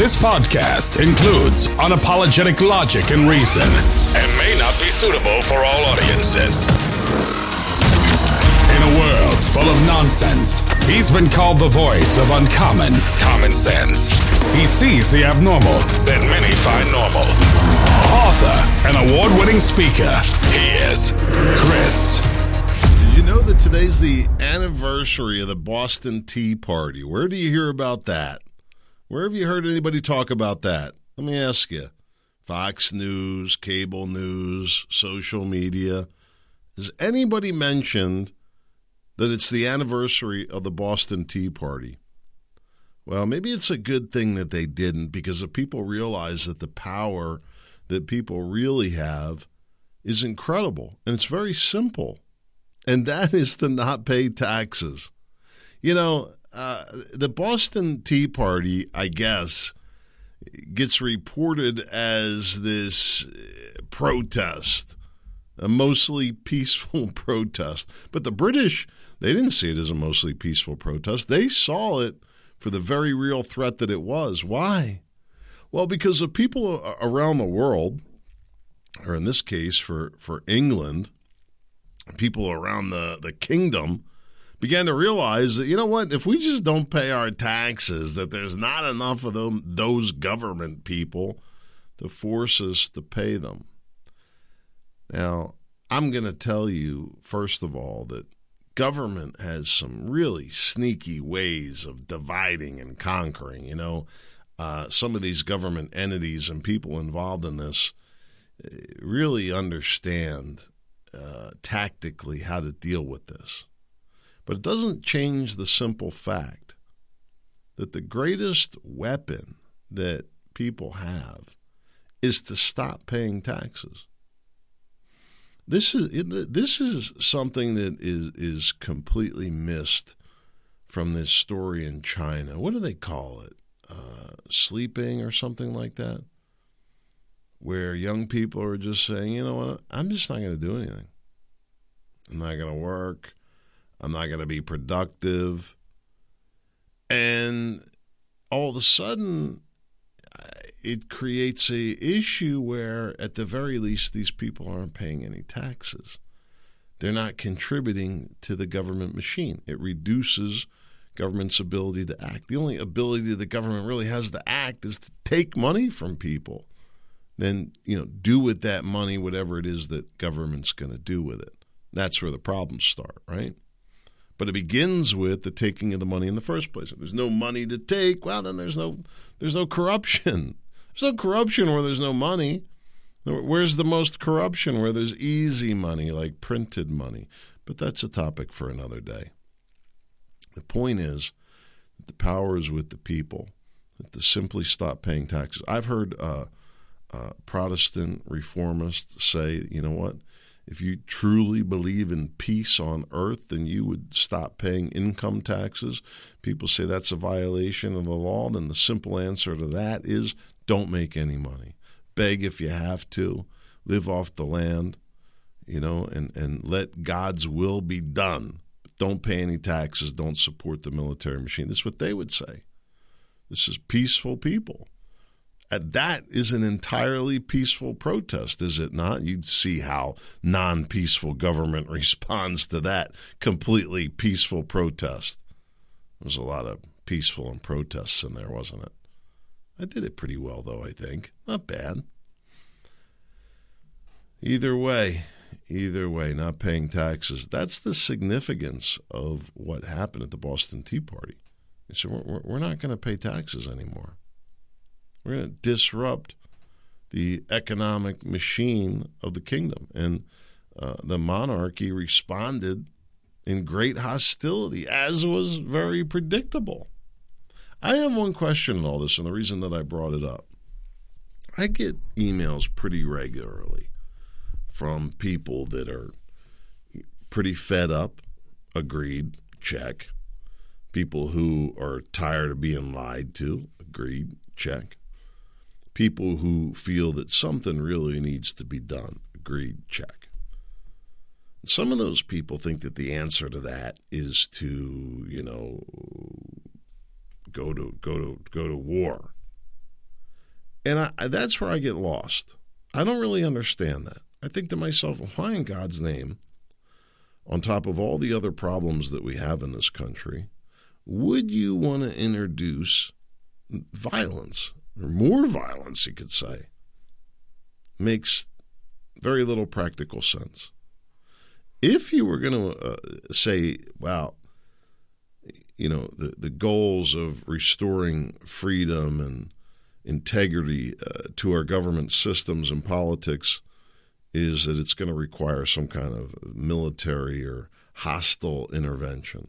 This podcast includes unapologetic logic and reason and may not be suitable for all audiences. In a world full of nonsense, he's been called the voice of uncommon common sense. He sees the abnormal that many find normal. Author and award winning speaker, he is Chris. You know that today's the anniversary of the Boston Tea Party? Where do you hear about that? Where have you heard anybody talk about that? Let me ask you. Fox News, cable news, social media. Has anybody mentioned that it's the anniversary of the Boston Tea Party? Well, maybe it's a good thing that they didn't because if people realize that the power that people really have is incredible and it's very simple, and that is to not pay taxes. You know, uh, the Boston Tea Party, I guess, gets reported as this uh, protest, a mostly peaceful protest. But the British, they didn't see it as a mostly peaceful protest. They saw it for the very real threat that it was. Why? Well, because of people around the world, or in this case for, for England, people around the, the kingdom, began to realize that you know what if we just don't pay our taxes that there's not enough of them those government people to force us to pay them. Now i'm going to tell you first of all that government has some really sneaky ways of dividing and conquering you know. Uh, some of these government entities and people involved in this uh, really understand uh, tactically how to deal with this but it doesn't change the simple fact that the greatest weapon that people have is to stop paying taxes. This is this is something that is is completely missed from this story in China. What do they call it? Uh, sleeping or something like that, where young people are just saying, you know what, I'm just not going to do anything. I'm not going to work. I'm not going to be productive. And all of a sudden, it creates a issue where, at the very least, these people aren't paying any taxes. They're not contributing to the government machine. It reduces government's ability to act. The only ability the government really has to act is to take money from people. Then, you know, do with that money whatever it is that government's going to do with it. That's where the problems start, right? But it begins with the taking of the money in the first place. If there's no money to take, well, then there's no there's no corruption. There's no corruption where there's no money. Where's the most corruption? Where there's easy money, like printed money. But that's a topic for another day. The point is that the power is with the people. That to simply stop paying taxes. I've heard uh, uh, Protestant reformists say, you know what? If you truly believe in peace on earth, then you would stop paying income taxes. People say that's a violation of the law. Then the simple answer to that is don't make any money. Beg if you have to. Live off the land, you know, and, and let God's will be done. Don't pay any taxes. Don't support the military machine. That's what they would say. This is peaceful people. Uh, that is an entirely peaceful protest, is it not? You'd see how non peaceful government responds to that completely peaceful protest. There's a lot of peaceful and protests in there, wasn't it? I did it pretty well, though, I think. Not bad. Either way, either way, not paying taxes. That's the significance of what happened at the Boston Tea Party. They said, we're, we're not going to pay taxes anymore. We're going to disrupt the economic machine of the kingdom. And uh, the monarchy responded in great hostility, as was very predictable. I have one question in all this, and the reason that I brought it up. I get emails pretty regularly from people that are pretty fed up, agreed, check. People who are tired of being lied to, agreed, check people who feel that something really needs to be done. Agreed, check. Some of those people think that the answer to that is to, you know, go to go to go to war. And I, that's where I get lost. I don't really understand that. I think to myself, why in God's name, on top of all the other problems that we have in this country, would you want to introduce violence or more violence, you could say? Makes very little practical sense. If you were going to uh, say, well, you know, the, the goals of restoring freedom and integrity uh, to our government systems and politics is that it's going to require some kind of military or hostile intervention.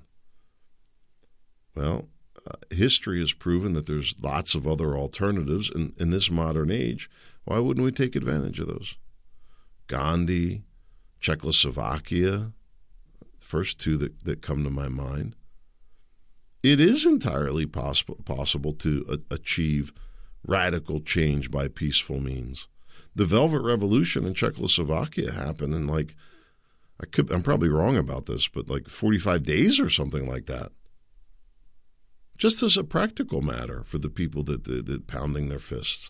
Well, uh, history has proven that there's lots of other alternatives in, in this modern age. Why wouldn't we take advantage of those? Gandhi, Czechoslovakia, the first two that, that come to my mind. It is entirely possible possible to a- achieve radical change by peaceful means. The Velvet Revolution in Czechoslovakia happened in like I could I'm probably wrong about this, but like 45 days or something like that. Just as a practical matter for the people that that, that pounding their fists.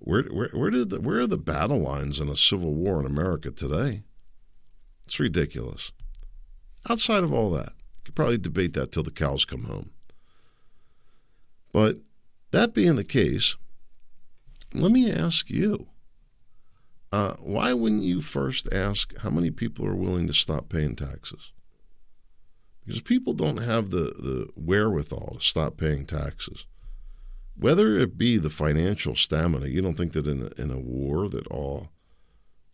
Where, where, where, did the, where are the battle lines in a civil war in America today? It's ridiculous. Outside of all that, you could probably debate that till the cows come home. But that being the case, let me ask you uh, why wouldn't you first ask how many people are willing to stop paying taxes? Because people don't have the, the wherewithal to stop paying taxes. Whether it be the financial stamina, you don't think that in a, in a war that all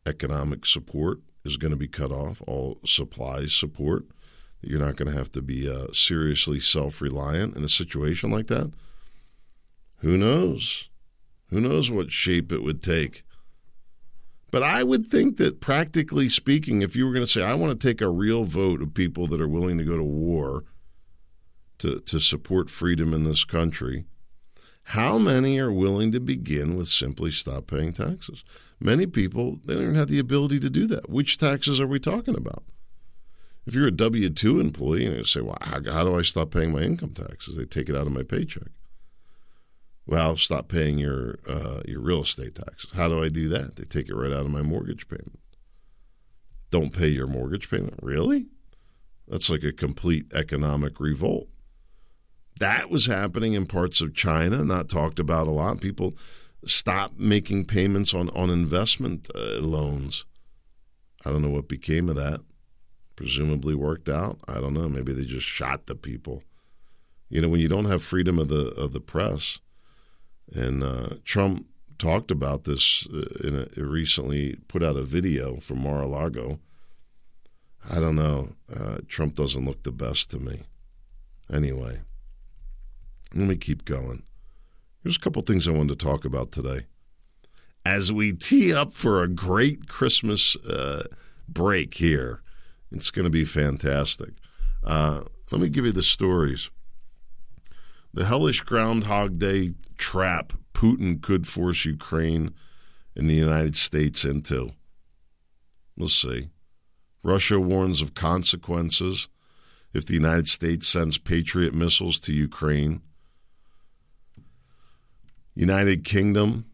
economic support is going to be cut off, all supplies support, that you're not going to have to be uh, seriously self reliant in a situation like that? Who knows? Who knows what shape it would take? But I would think that practically speaking, if you were going to say, I want to take a real vote of people that are willing to go to war to, to support freedom in this country, how many are willing to begin with simply stop paying taxes? Many people, they don't even have the ability to do that. Which taxes are we talking about? If you're a W 2 employee and you say, well, how, how do I stop paying my income taxes? They take it out of my paycheck. Well, stop paying your uh, your real estate taxes. How do I do that? They take it right out of my mortgage payment. Don't pay your mortgage payment. Really? That's like a complete economic revolt. That was happening in parts of China, not talked about a lot. People stop making payments on on investment uh, loans. I don't know what became of that. Presumably worked out. I don't know. Maybe they just shot the people. You know, when you don't have freedom of the of the press and uh, Trump talked about this uh, in a, recently put out a video from Mar-a-Lago. I don't know. Uh, Trump doesn't look the best to me. Anyway, let me keep going. There's a couple things I wanted to talk about today. As we tee up for a great Christmas uh, break here, it's going to be fantastic. Uh, let me give you the stories. The hellish Groundhog Day trap Putin could force Ukraine and the United States into. We'll see. Russia warns of consequences if the United States sends Patriot missiles to Ukraine. United Kingdom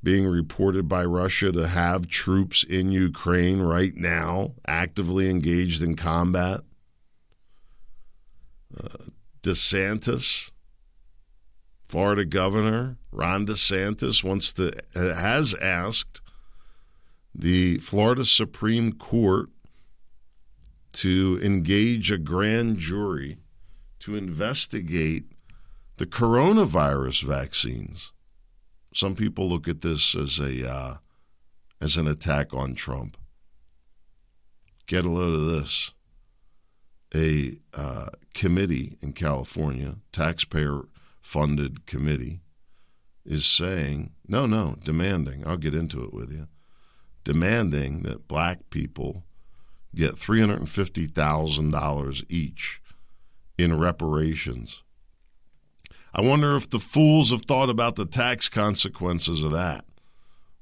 being reported by Russia to have troops in Ukraine right now, actively engaged in combat. Uh, DeSantis Florida Governor Ron DeSantis wants to has asked the Florida Supreme Court to engage a grand jury to investigate the coronavirus vaccines. Some people look at this as a uh, as an attack on Trump. Get a load of this. A uh, committee in California, taxpayer funded committee is saying, no, no, demanding, I'll get into it with you, demanding that black people get $350,000 each in reparations. I wonder if the fools have thought about the tax consequences of that.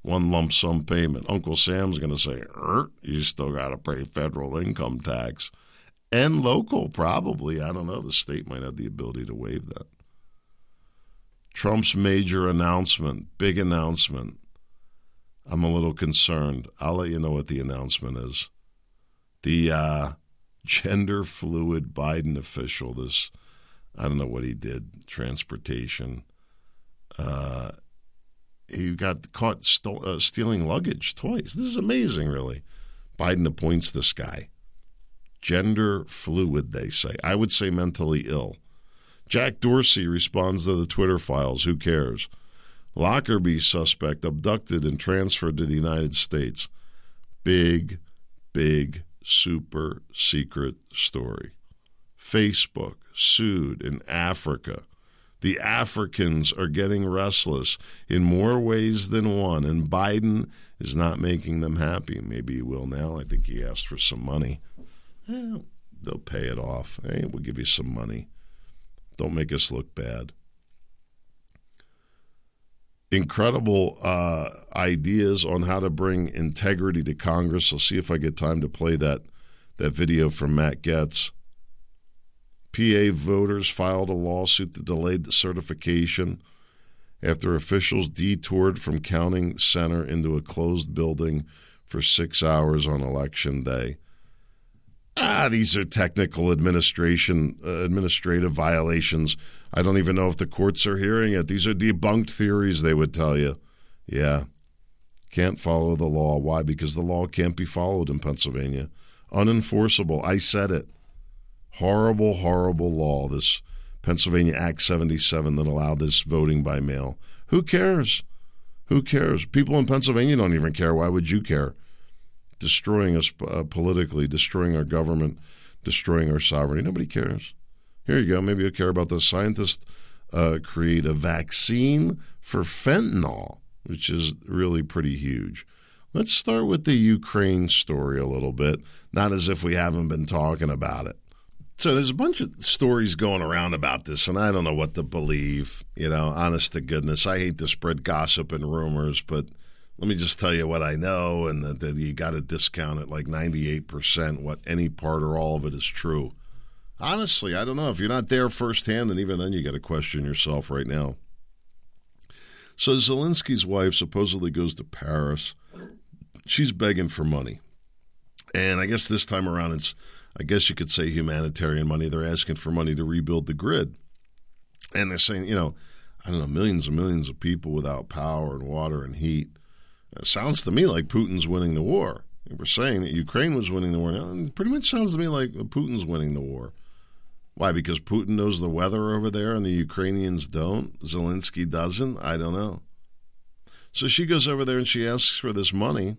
One lump sum payment. Uncle Sam's going to say, er, you still got to pay federal income tax and local, probably. I don't know. The state might have the ability to waive that. Trump's major announcement, big announcement. I'm a little concerned. I'll let you know what the announcement is. The uh, gender fluid Biden official, this, I don't know what he did, transportation. Uh, he got caught uh, stealing luggage twice. This is amazing, really. Biden appoints this guy. Gender fluid, they say. I would say mentally ill. Jack Dorsey responds to the Twitter files. Who cares? Lockerbie suspect abducted and transferred to the United States. Big, big, super secret story. Facebook sued in Africa. The Africans are getting restless in more ways than one, and Biden is not making them happy. Maybe he will now. I think he asked for some money. Eh, they'll pay it off. Hey, we'll give you some money. Don't make us look bad. Incredible uh, ideas on how to bring integrity to Congress. I'll see if I get time to play that that video from Matt Gaetz. PA voters filed a lawsuit that delayed the certification after officials detoured from counting center into a closed building for six hours on election day. Ah, these are technical administration uh, administrative violations. I don't even know if the courts are hearing it. These are debunked theories, they would tell you. Yeah. Can't follow the law. Why? Because the law can't be followed in Pennsylvania. Unenforceable. I said it. Horrible, horrible law, this Pennsylvania Act 77 that allowed this voting by mail. Who cares? Who cares? People in Pennsylvania don't even care. Why would you care? Destroying us uh, politically, destroying our government, destroying our sovereignty. Nobody cares. Here you go. Maybe you'll care about this. Scientists uh, create a vaccine for fentanyl, which is really pretty huge. Let's start with the Ukraine story a little bit, not as if we haven't been talking about it. So there's a bunch of stories going around about this, and I don't know what to believe. You know, honest to goodness, I hate to spread gossip and rumors, but let me just tell you what I know, and that, you got to discount it like 98% what any part or all of it is true. Honestly, I don't know. If you're not there firsthand, and even then you got to question yourself right now. So Zelensky's wife supposedly goes to Paris. She's begging for money. And I guess this time around it's I guess you could say humanitarian money. They're asking for money to rebuild the grid. And they're saying, you know, I don't know, millions and millions of people without power and water and heat. It sounds to me like Putin's winning the war. They were saying that Ukraine was winning the war. It pretty much sounds to me like Putin's winning the war. Why? Because Putin knows the weather over there and the Ukrainians don't? Zelensky doesn't? I don't know. So she goes over there and she asks for this money,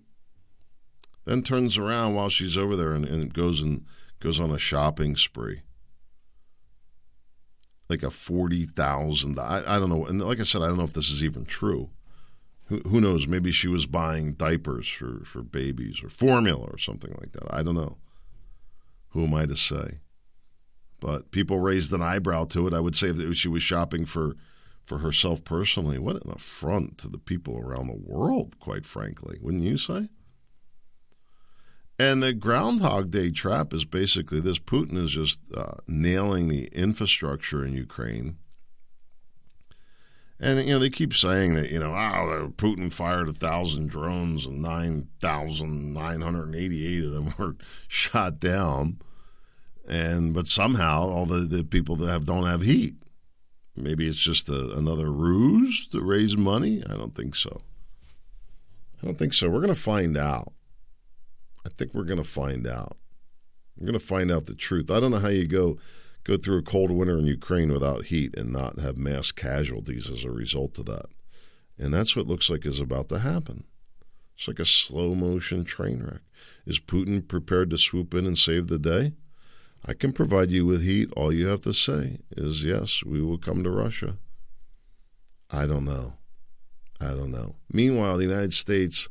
then turns around while she's over there and, and goes and goes on a shopping spree. Like a forty thousand. I, I don't know. And like I said, I don't know if this is even true. Who, knows? Maybe she was buying diapers for, for babies or formula or something like that. I don't know. Who am I to say? But people raised an eyebrow to it. I would say that she was shopping for for herself personally, what an affront to the people around the world, quite frankly, wouldn't you say? And the Groundhog Day trap is basically this Putin is just uh, nailing the infrastructure in Ukraine. And, you know, they keep saying that, you know, oh, Putin fired a thousand drones and 9,988 of them were shot down. And, but somehow all the, the people that have don't have heat. Maybe it's just a, another ruse to raise money. I don't think so. I don't think so. We're going to find out. I think we're going to find out. We're going to find out the truth. I don't know how you go go through a cold winter in Ukraine without heat and not have mass casualties as a result of that. And that's what looks like is about to happen. It's like a slow motion train wreck. Is Putin prepared to swoop in and save the day? I can provide you with heat. All you have to say is yes, we will come to Russia. I don't know. I don't know. Meanwhile, the United States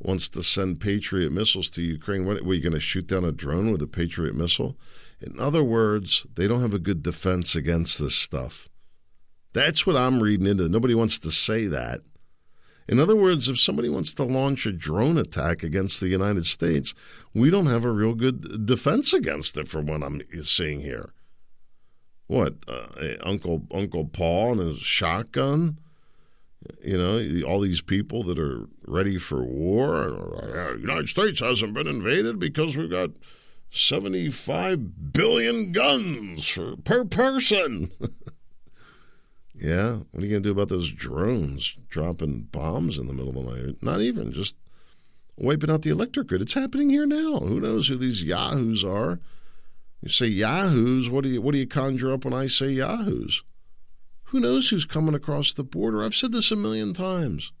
wants to send Patriot missiles to Ukraine. What, are you going to shoot down a drone with a Patriot missile? In other words, they don't have a good defense against this stuff. That's what I'm reading into. Nobody wants to say that. In other words, if somebody wants to launch a drone attack against the United States, we don't have a real good defense against it, from what I'm seeing here. what uh, Uncle Uncle Paul and his shotgun. You know, all these people that are ready for war. The United States hasn't been invaded because we've got 75 billion guns for, per person. yeah, what are you going to do about those drones dropping bombs in the middle of the night? Not even, just wiping out the electric grid. It's happening here now. Who knows who these yahoos are? You say yahoos, what do you what do you conjure up when I say yahoos? Who knows who's coming across the border? I've said this a million times.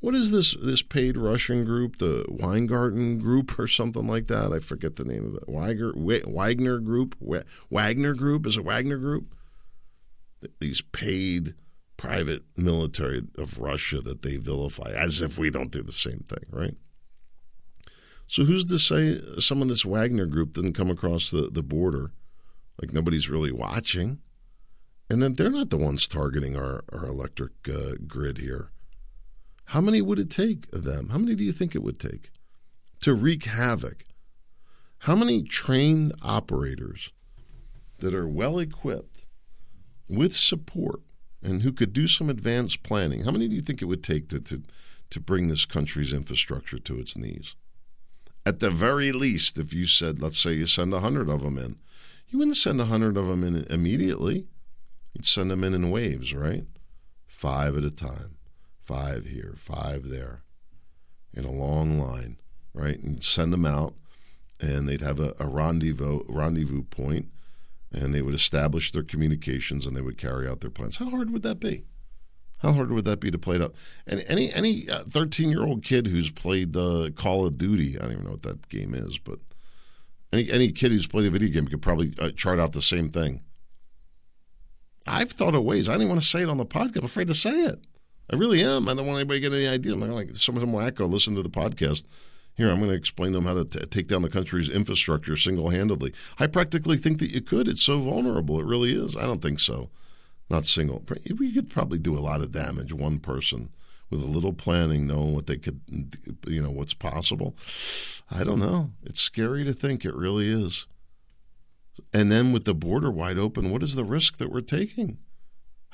What is this this paid Russian group, the Weingarten Group or something like that? I forget the name of it. Wagner Wagner Group, Wagner Group is it Wagner Group? These paid private military of Russia that they vilify, as if we don't do the same thing, right? So who's to say some of this Wagner group didn't come across the, the border, like nobody's really watching, and then they're not the ones targeting our, our electric uh, grid here. How many would it take of them? How many do you think it would take to wreak havoc? How many trained operators that are well equipped with support and who could do some advanced planning, how many do you think it would take to, to, to bring this country's infrastructure to its knees? At the very least, if you said, let's say you send 100 of them in, you wouldn't send 100 of them in immediately. You'd send them in in waves, right? Five at a time. Five here, five there, in a long line, right? And send them out, and they'd have a, a rendezvous rendezvous point, and they would establish their communications and they would carry out their plans. How hard would that be? How hard would that be to play it out? And any any thirteen year old kid who's played the uh, Call of Duty, I don't even know what that game is, but any any kid who's played a video game could probably uh, chart out the same thing. I've thought of ways. I didn't want to say it on the podcast. I'm afraid to say it. I really am. I don't want anybody to get any idea. I'm like, some wacko listen to the podcast here, I'm going to explain to them how to t- take down the country's infrastructure single handedly. I practically think that you could. It's so vulnerable. It really is. I don't think so. Not single. We could probably do a lot of damage, one person with a little planning, knowing what they could, you know, what's possible. I don't know. It's scary to think. It really is. And then with the border wide open, what is the risk that we're taking?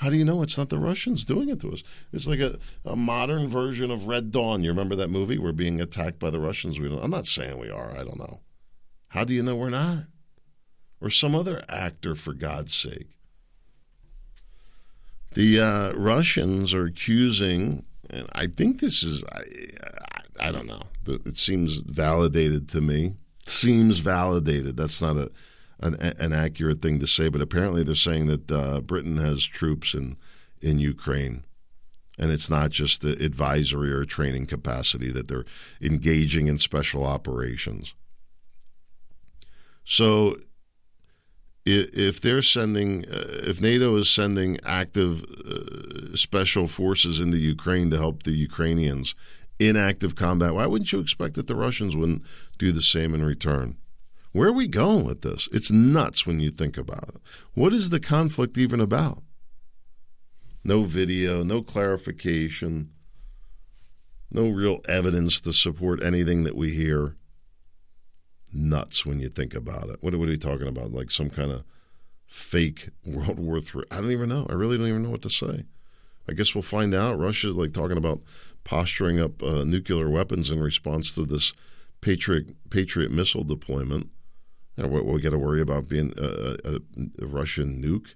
How do you know it's not the Russians doing it to us? It's like a, a modern version of Red Dawn. You remember that movie? We're being attacked by the Russians. We don't, I'm not saying we are. I don't know. How do you know we're not? Or some other actor, for God's sake. The uh, Russians are accusing, and I think this is, I, I, I don't know. It seems validated to me. Seems validated. That's not a an, an accurate thing to say, but apparently they're saying that uh, Britain has troops in in Ukraine, and it's not just the advisory or training capacity that they're engaging in special operations. So, if they're sending, uh, if NATO is sending active uh, special forces into Ukraine to help the Ukrainians in active combat, why wouldn't you expect that the Russians wouldn't do the same in return? Where are we going with this? It's nuts when you think about it. What is the conflict even about? No video, no clarification, no real evidence to support anything that we hear. Nuts when you think about it. What are, we talking about? Like some kind of fake World War III? I don't even know. I really don't even know what to say. I guess we'll find out. Russia's like talking about posturing up uh, nuclear weapons in response to this Patriot Patriot missile deployment. You know, we, we got to worry about being a, a, a, Russian nuke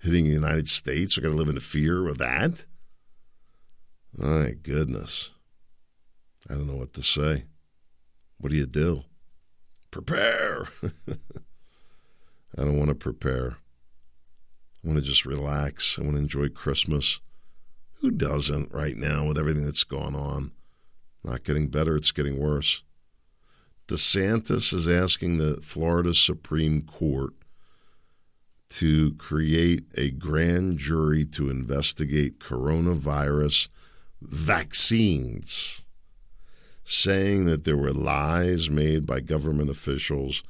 hitting the United States. We got to live in fear of that. My goodness, I don't know what to say. What do you do? Prepare. I don't want to prepare. I want to just relax. I want to enjoy Christmas. Who doesn't right now with everything that's going on? Not getting better, it's getting worse. DeSantis is asking the Florida Supreme Court to create a grand jury to investigate coronavirus vaccines, saying that there were lies made by government officials.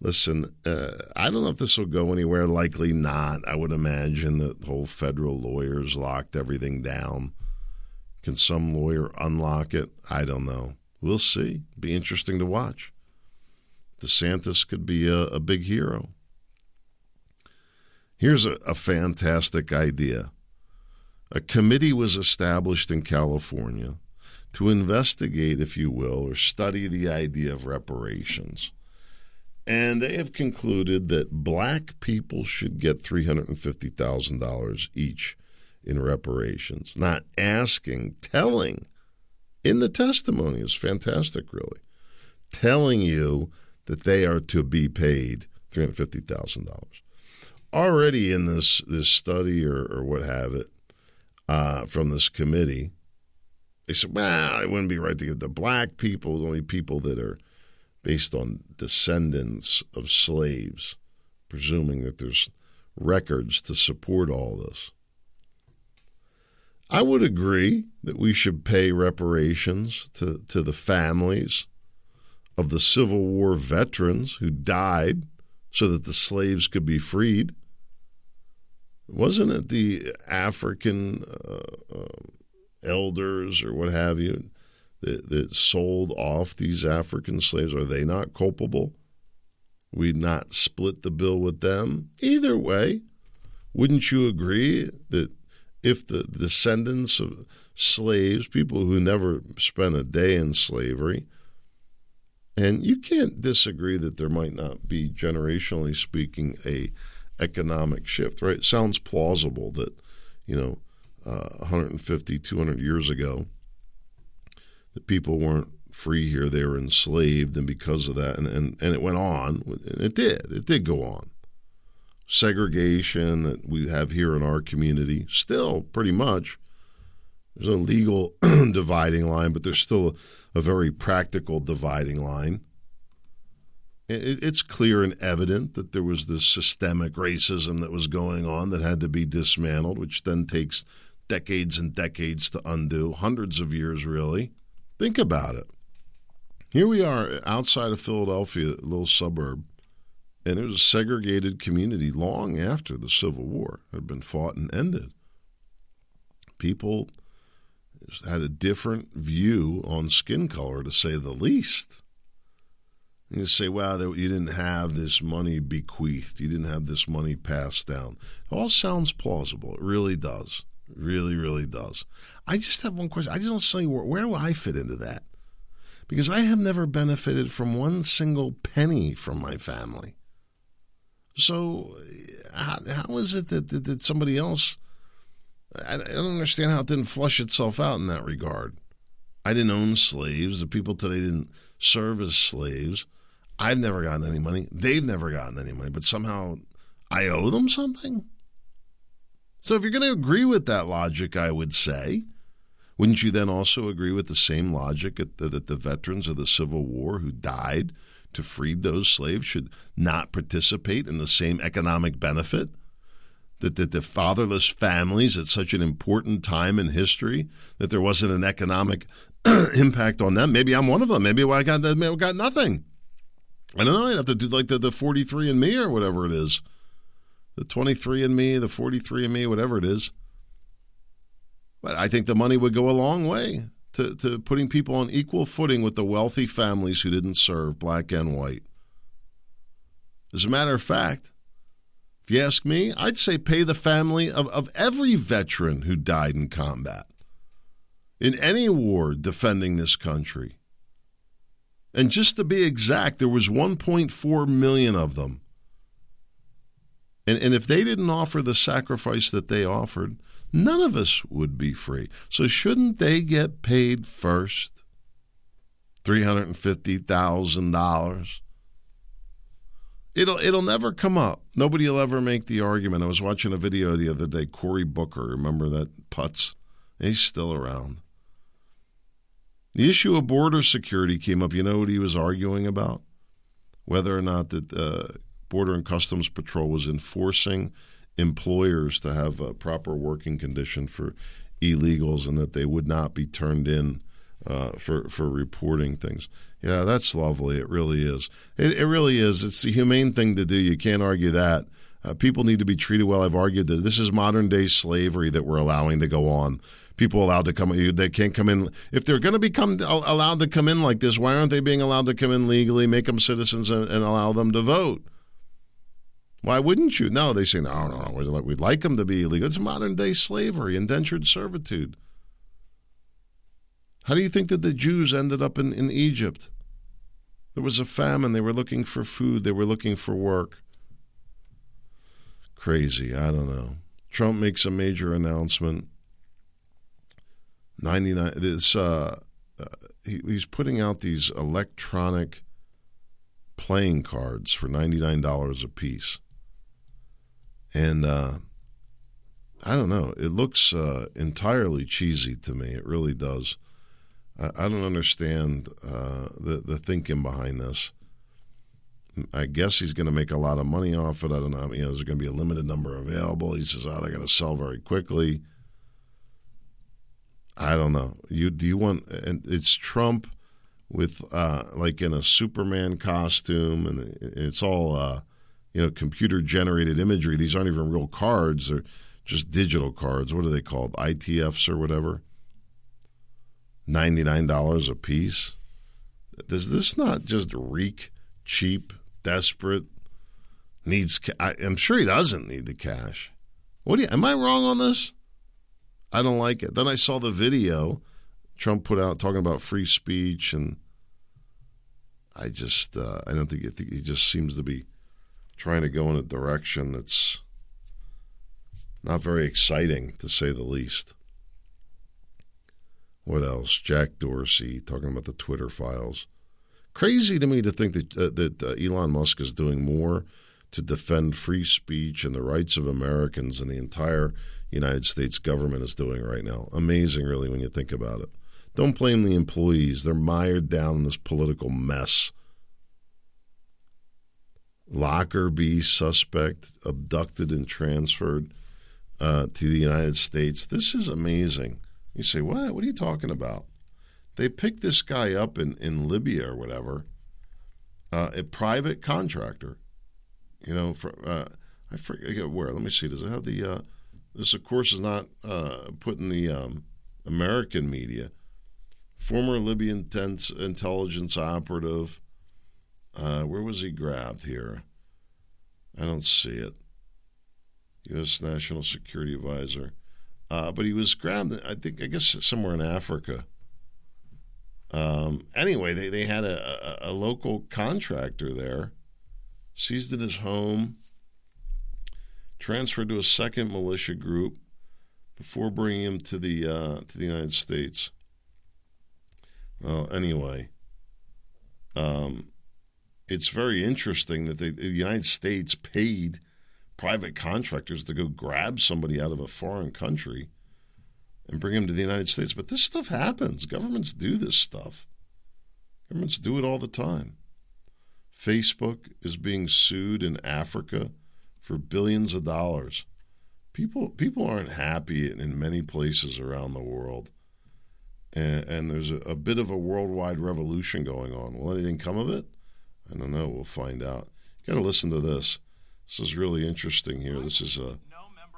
Listen, uh, I don't know if this will go anywhere. Likely not. I would imagine that whole federal lawyers locked everything down. Can some lawyer unlock it? I don't know. We'll see. Be interesting to watch. DeSantis could be a, a big hero. Here's a, a fantastic idea. A committee was established in California to investigate, if you will, or study the idea of reparations. And they have concluded that black people should get $350,000 each in reparations. Not asking, telling. In the testimony is fantastic, really. Telling you that they are to be paid $350,000. Already in this, this study or, or what have it uh, from this committee, they said, well, it wouldn't be right to give the black people, only people that are based on descendants of slaves, presuming that there's records to support all this. I would agree that we should pay reparations to, to the families of the Civil War veterans who died so that the slaves could be freed. Wasn't it the African uh, uh, elders or what have you that, that sold off these African slaves? Are they not culpable? We'd not split the bill with them? Either way, wouldn't you agree that if the descendants of slaves, people who never spent a day in slavery, and you can't disagree that there might not be, generationally speaking, a economic shift, right? It sounds plausible that, you know, uh, 150, 200 years ago, the people weren't free here; they were enslaved, and because of that, and and, and it went on. It did. It did go on. Segregation that we have here in our community, still pretty much. There's a legal dividing line, but there's still a, a very practical dividing line. It, it's clear and evident that there was this systemic racism that was going on that had to be dismantled, which then takes decades and decades to undo, hundreds of years, really. Think about it. Here we are outside of Philadelphia, a little suburb, and it was a segregated community long after the Civil War had been fought and ended. People had a different view on skin color, to say the least. You say, well, you didn't have this money bequeathed. You didn't have this money passed down. It all sounds plausible. It really does. Really, really does. I just have one question. I just don't see where, where do I fit into that? Because I have never benefited from one single penny from my family. So, how, how is it that, that, that somebody else? I, I don't understand how it didn't flush itself out in that regard. I didn't own slaves. The people today didn't serve as slaves. I've never gotten any money. They've never gotten any money, but somehow I owe them something? So if you're going to agree with that logic, I would say, wouldn't you then also agree with the same logic that the, that the veterans of the Civil War who died to free those slaves should not participate in the same economic benefit? That, that the fatherless families at such an important time in history, that there wasn't an economic impact on them. Maybe I'm one of them. Maybe I got, maybe I got nothing. I don't know. I'd have to do like the, the 43 and me or whatever it is the 23 and me, the 43 and me, whatever it is. But I think the money would go a long way to, to putting people on equal footing with the wealthy families who didn't serve, black and white. As a matter of fact, if you ask me, I'd say pay the family of, of every veteran who died in combat, in any war defending this country. And just to be exact, there was 1.4 million of them and, and if they didn't offer the sacrifice that they offered, none of us would be free. So shouldn't they get paid first? $350,000. It'll it'll never come up. Nobody will ever make the argument. I was watching a video the other day. Cory Booker, remember that putz? He's still around. The issue of border security came up. You know what he was arguing about? Whether or not that uh, Border and Customs Patrol was enforcing employers to have a proper working condition for illegals and that they would not be turned in uh, for for reporting things. Yeah, that's lovely. It really is. It, it really is. It's the humane thing to do. You can't argue that. Uh, people need to be treated well. I've argued that this is modern day slavery that we're allowing to go on. People allowed to come. They can't come in if they're going to become allowed to come in like this. Why aren't they being allowed to come in legally? Make them citizens and, and allow them to vote. Why wouldn't you? No, they say, no, no, no. We'd like them to be illegal. It's modern day slavery, indentured servitude. How do you think that the Jews ended up in, in Egypt? There was a famine. They were looking for food. They were looking for work. Crazy. I don't know. Trump makes a major announcement. 99 this uh, uh he, he's putting out these electronic playing cards for $99 a piece. And uh, I don't know, it looks uh, entirely cheesy to me. It really does. I, I don't understand uh, the the thinking behind this. I guess he's going to make a lot of money off it. I don't know. You know, there's going to be a limited number available. He says, "Oh, they're going to sell very quickly." I don't know. You do you want? And it's Trump with uh, like in a Superman costume, and it's all uh, you know computer generated imagery. These aren't even real cards; they're just digital cards. What are they called? ITFs or whatever. Ninety nine dollars a piece. Does this not just reek cheap, desperate? Needs. I, I'm sure he doesn't need the cash. What do you? Am I wrong on this? I don't like it. Then I saw the video Trump put out talking about free speech, and I just uh, I don't think, I think he just seems to be trying to go in a direction that's not very exciting, to say the least. What else? Jack Dorsey talking about the Twitter files. Crazy to me to think that uh, that uh, Elon Musk is doing more to defend free speech and the rights of Americans than the entire United States government is doing right now. Amazing, really, when you think about it. Don't blame the employees. They're mired down in this political mess. Lockerbie suspect abducted and transferred uh, to the United States. This is amazing. You say, what? What are you talking about? They picked this guy up in, in Libya or whatever, uh, a private contractor. You know, for, uh, I forget where. Let me see. Does it have the uh, this, of course, is not uh, put in the um, American media. Former Libyan intelligence operative. Uh, where was he grabbed here? I don't see it. U.S. National Security Advisor. Uh, but he was grabbed, I think, I guess, somewhere in Africa. Um, anyway, they, they had a, a, a local contractor there, seized in his home transferred to a second militia group before bringing him to the uh, to the United States. Well, anyway, um, it's very interesting that the United States paid private contractors to go grab somebody out of a foreign country and bring him to the United States. But this stuff happens. Governments do this stuff. Governments do it all the time. Facebook is being sued in Africa for billions of dollars. People people aren't happy in many places around the world. And, and there's a, a, bit of a worldwide revolution going on. Will anything come of it? I don't know. We'll find out. You got to listen to this. This is really interesting here. This is a uh,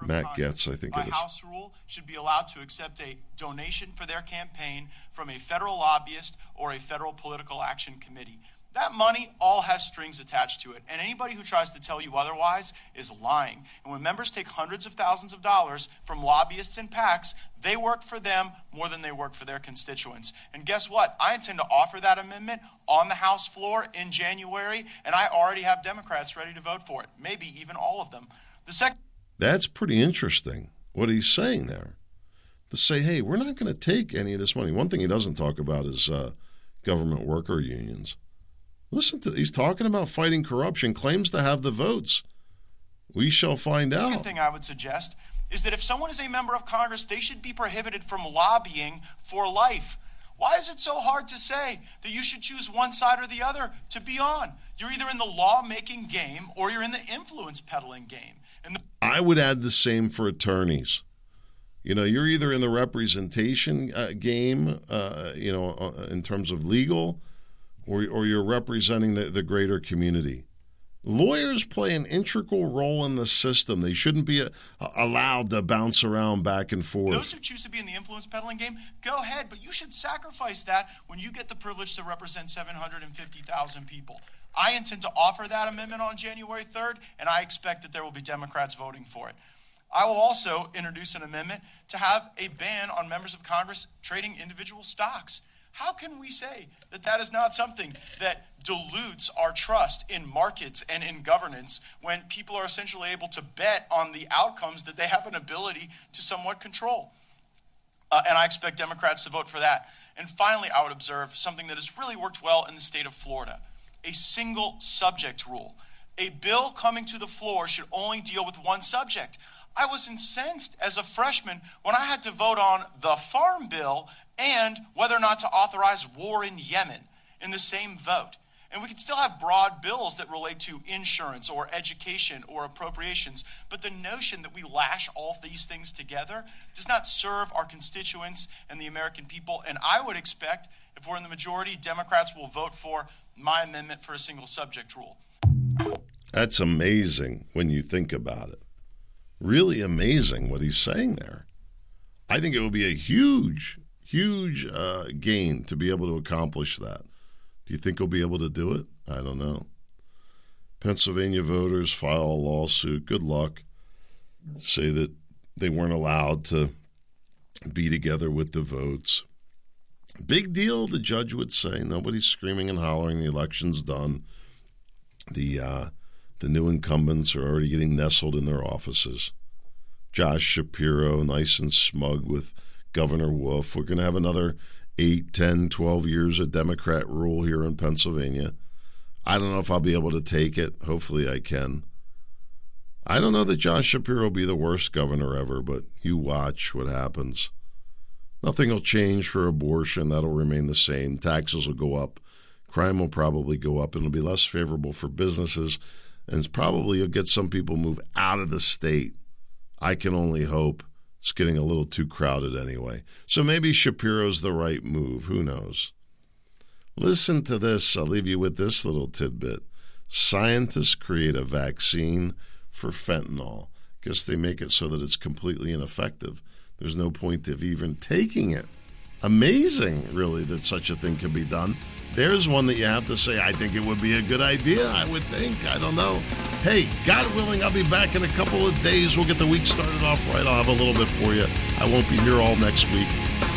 Matt Gaetz, I think by it is. House rule, should be allowed to accept a donation for their campaign from a federal lobbyist or a federal political action committee. That money all has strings attached to it, and anybody who tries to tell you otherwise is lying. And when members take hundreds of thousands of dollars from lobbyists and PACs, they work for them more than they work for their constituents. And guess what? I intend to offer that amendment on the House floor in January, and I already have Democrats ready to vote for it, maybe even all of them. The second That's pretty interesting what he's saying there. To say, hey, we're not going to take any of this money. One thing he doesn't talk about is uh, government worker unions. Listen to he's talking about fighting corruption, claims to have the votes. We shall find out. Second thing I would suggest is that if someone is a member of Congress, they should be prohibited from lobbying for life. Why is it so hard to say that you should choose one side or the other to be on? You're either in the law-making game or you're in the influence peddling game. And the- I would add the same for attorneys. You know, you're either in the representation uh, game, uh, you know, uh, in terms of legal, or, or you're representing the, the greater community. Lawyers play an integral role in the system. They shouldn't be a, uh, allowed to bounce around back and forth. Those who choose to be in the influence peddling game, go ahead, but you should sacrifice that when you get the privilege to represent 750,000 people. I intend to offer that amendment on January 3rd, and I expect that there will be Democrats voting for it. I will also introduce an amendment to have a ban on members of Congress trading individual stocks. How can we say that that is not something that dilutes our trust in markets and in governance when people are essentially able to bet on the outcomes that they have an ability to somewhat control? Uh, and I expect Democrats to vote for that. And finally, I would observe something that has really worked well in the state of Florida a single subject rule. A bill coming to the floor should only deal with one subject. I was incensed as a freshman when I had to vote on the farm bill and whether or not to authorize war in Yemen in the same vote. And we can still have broad bills that relate to insurance or education or appropriations, but the notion that we lash all these things together does not serve our constituents and the American people. And I would expect, if we're in the majority, Democrats will vote for my amendment for a single subject rule. That's amazing when you think about it. Really amazing what he's saying there. I think it will be a huge, huge uh, gain to be able to accomplish that. Do you think he'll be able to do it? I don't know. Pennsylvania voters file a lawsuit. Good luck. Say that they weren't allowed to be together with the votes. Big deal, the judge would say. Nobody's screaming and hollering. The election's done. The uh, the new incumbents are already getting nestled in their offices. Josh Shapiro, nice and smug with Governor Wolf. We're going to have another 8, 10, 12 years of Democrat rule here in Pennsylvania. I don't know if I'll be able to take it. Hopefully, I can. I don't know that Josh Shapiro will be the worst governor ever, but you watch what happens. Nothing will change for abortion. That'll remain the same. Taxes will go up. Crime will probably go up, and it'll be less favorable for businesses. And probably you'll get some people move out of the state. I can only hope. It's getting a little too crowded anyway. So maybe Shapiro's the right move. Who knows? Listen to this. I'll leave you with this little tidbit. Scientists create a vaccine for fentanyl. Guess they make it so that it's completely ineffective. There's no point of even taking it. Amazing, really, that such a thing can be done. There's one that you have to say, I think it would be a good idea. I would think. I don't know. Hey, God willing, I'll be back in a couple of days. We'll get the week started off right. I'll have a little bit for you. I won't be here all next week,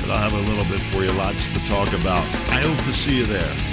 but I'll have a little bit for you. Lots to talk about. I hope to see you there.